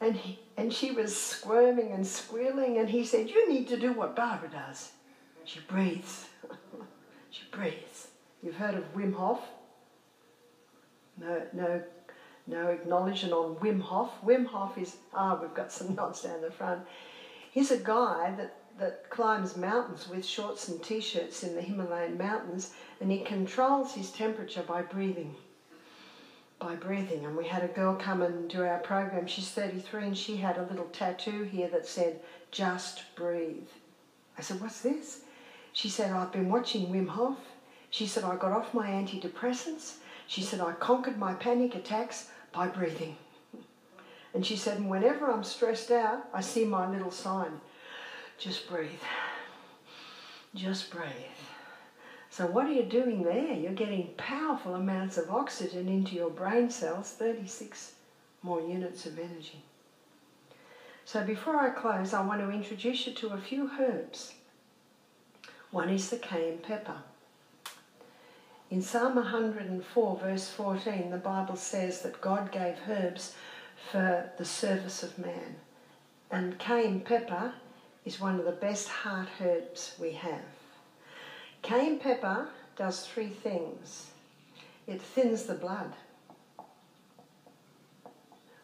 and, he, and she was squirming and squealing, and he said, You need to do what Barbara does. She breathes. she breathes. You've heard of Wim Hof? No, no, no acknowledgement on Wim Hof. Wim Hof is, ah, we've got some nods down the front. He's a guy that that climbs mountains with shorts and t-shirts in the Himalayan mountains and he controls his temperature by breathing. by breathing. And we had a girl come and do our program. She's 33 and she had a little tattoo here that said, just breathe. I said, what's this? She said, I've been watching Wim Hof. She said, I got off my antidepressants. She said, I conquered my panic attacks by breathing. And she said, and whenever I'm stressed out, I see my little sign. Just breathe. Just breathe. So what are you doing there? You're getting powerful amounts of oxygen into your brain cells, 36 more units of energy. So before I close, I want to introduce you to a few herbs. One is the cayenne pepper. In Psalm 104, verse 14, the Bible says that God gave herbs for the service of man. And cayenne pepper is one of the best heart herbs we have. Cayenne pepper does three things it thins the blood,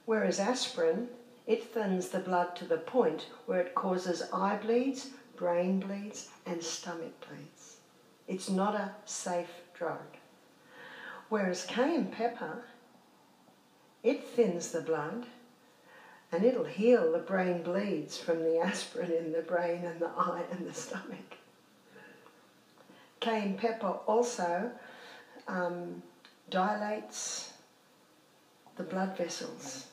whereas aspirin, it thins the blood to the point where it causes eye bleeds, brain bleeds, and stomach bleeds. It's not a safe drug. Whereas cayenne pepper, it thins the blood and it'll heal the brain bleeds from the aspirin in the brain and the eye and the stomach cayenne pepper also um, dilates the blood vessels.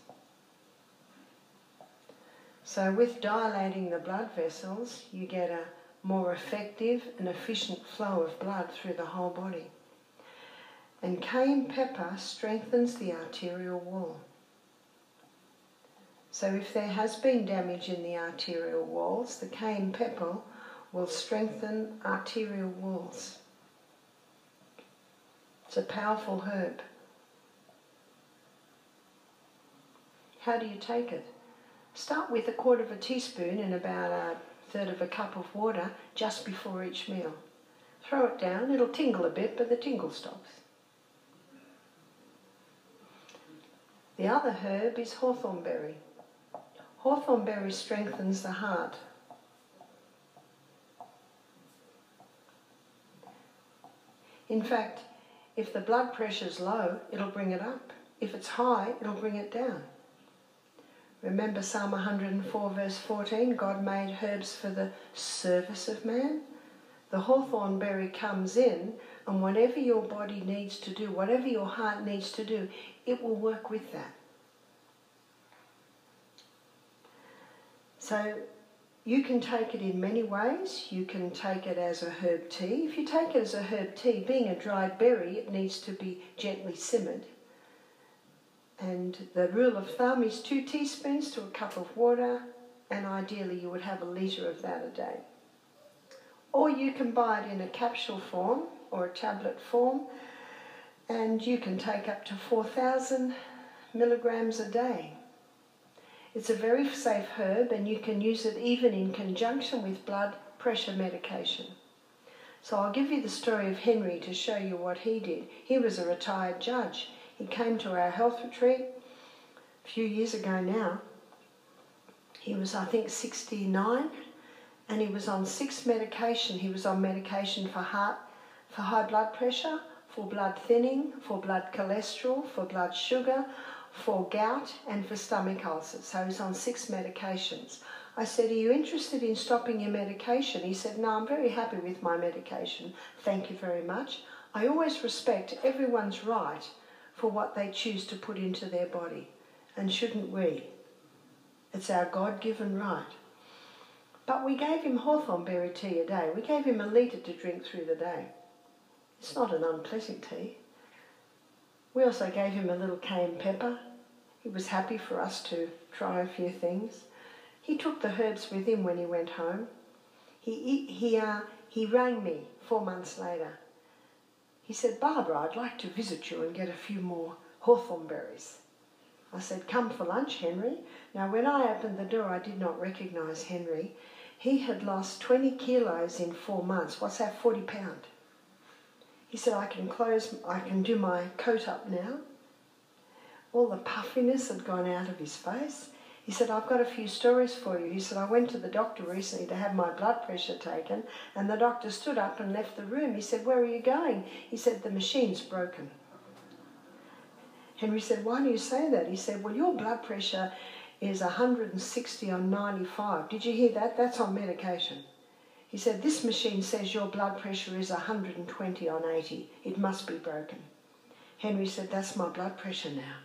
So, with dilating the blood vessels, you get a more effective and efficient flow of blood through the whole body. And cayenne pepper strengthens the arterial wall. So, if there has been damage in the arterial walls, the cayenne pepper will strengthen arterial walls. It's a powerful herb. How do you take it? Start with a quarter of a teaspoon in about a third of a cup of water just before each meal. Throw it down, it'll tingle a bit, but the tingle stops. The other herb is hawthorn berry. Hawthorn berry strengthens the heart. In fact, if the blood pressure's low, it'll bring it up. If it's high, it'll bring it down. Remember Psalm 104, verse 14 God made herbs for the service of man. The hawthorn berry comes in, and whatever your body needs to do, whatever your heart needs to do, it will work with that. So you can take it in many ways. You can take it as a herb tea. If you take it as a herb tea, being a dried berry, it needs to be gently simmered. And the rule of thumb is two teaspoons to a cup of water, and ideally you would have a litre of that a day. Or you can buy it in a capsule form or a tablet form, and you can take up to 4,000 milligrams a day. It's a very safe herb and you can use it even in conjunction with blood pressure medication. So I'll give you the story of Henry to show you what he did. He was a retired judge. He came to our health retreat a few years ago now. He was, I think, 69 and he was on six medication. He was on medication for heart, for high blood pressure, for blood thinning, for blood cholesterol, for blood sugar, for gout and for stomach ulcers. So he's on six medications. I said, Are you interested in stopping your medication? He said, No, I'm very happy with my medication. Thank you very much. I always respect everyone's right for what they choose to put into their body. And shouldn't we? It's our God given right. But we gave him hawthorn berry tea a day. We gave him a litre to drink through the day. It's not an unpleasant tea. We also gave him a little cayenne pepper. He was happy for us to try a few things. He took the herbs with him when he went home. He, he, uh, he rang me four months later. He said, Barbara, I'd like to visit you and get a few more hawthorn berries. I said, Come for lunch, Henry. Now, when I opened the door, I did not recognise Henry. He had lost 20 kilos in four months. What's that, 40 pound? He said, I can close, I can do my coat up now. All the puffiness had gone out of his face. He said, I've got a few stories for you. He said, I went to the doctor recently to have my blood pressure taken, and the doctor stood up and left the room. He said, Where are you going? He said, The machine's broken. Henry said, Why do you say that? He said, Well, your blood pressure is 160 on 95. Did you hear that? That's on medication. He said, This machine says your blood pressure is 120 on 80. It must be broken. Henry said, That's my blood pressure now.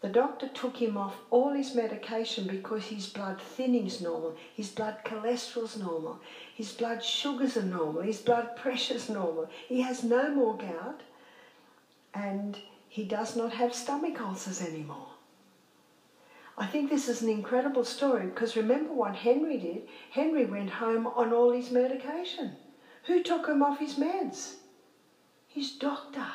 The doctor took him off all his medication because his blood thinning's normal, his blood cholesterol's normal, his blood sugars are normal, his blood pressure's normal. He has no more gout and he does not have stomach ulcers anymore. I think this is an incredible story because remember what Henry did? Henry went home on all his medication. Who took him off his meds? His doctor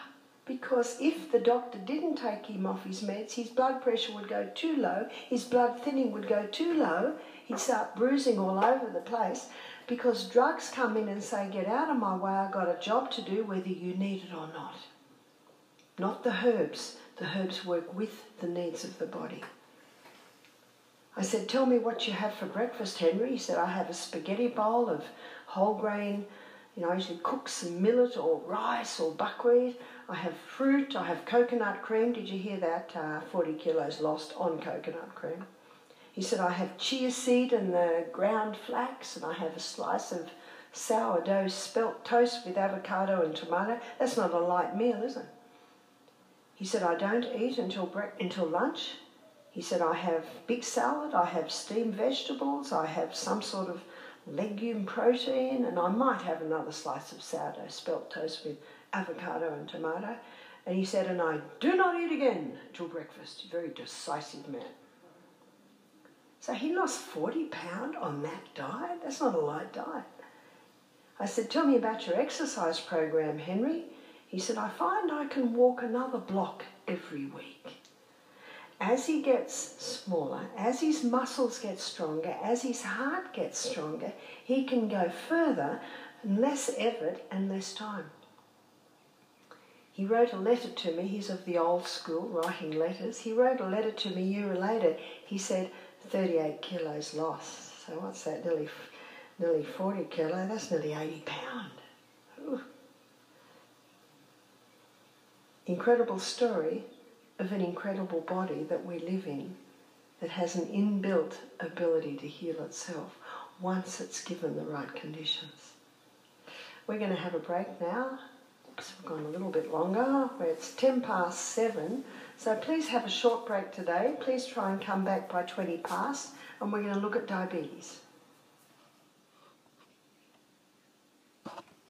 because if the doctor didn't take him off his meds, his blood pressure would go too low, his blood thinning would go too low, he'd start bruising all over the place because drugs come in and say, Get out of my way, I've got a job to do whether you need it or not. Not the herbs. The herbs work with the needs of the body. I said, Tell me what you have for breakfast, Henry. He said, I have a spaghetti bowl of whole grain, you know, I usually cook some millet or rice or buckwheat. I have fruit, I have coconut cream. Did you hear that? Uh, 40 kilos lost on coconut cream. He said, I have chia seed and the ground flax, and I have a slice of sourdough spelt toast with avocado and tomato. That's not a light meal, is it? He said, I don't eat until, bre- until lunch. He said, I have big salad, I have steamed vegetables, I have some sort of legume protein, and I might have another slice of sourdough spelt toast with avocado and tomato. And he said, and I do not eat again till breakfast. Very decisive man. So he lost 40 pound on that diet? That's not a light diet. I said, tell me about your exercise program, Henry. He said, I find I can walk another block every week. As he gets smaller, as his muscles get stronger, as his heart gets stronger, he can go further, less effort and less time. He wrote a letter to me. He's of the old school, writing letters. He wrote a letter to me a year later. He said, 38 kilos lost. So what's that? Nearly, nearly 40 kilo. That's nearly 80 pound. Ooh. Incredible story of an incredible body that we live in that has an inbuilt ability to heal itself once it's given the right conditions. We're going to have a break now. Oops, we've gone a little bit longer. It's 10 past 7. So please have a short break today. Please try and come back by 20 past, and we're going to look at diabetes.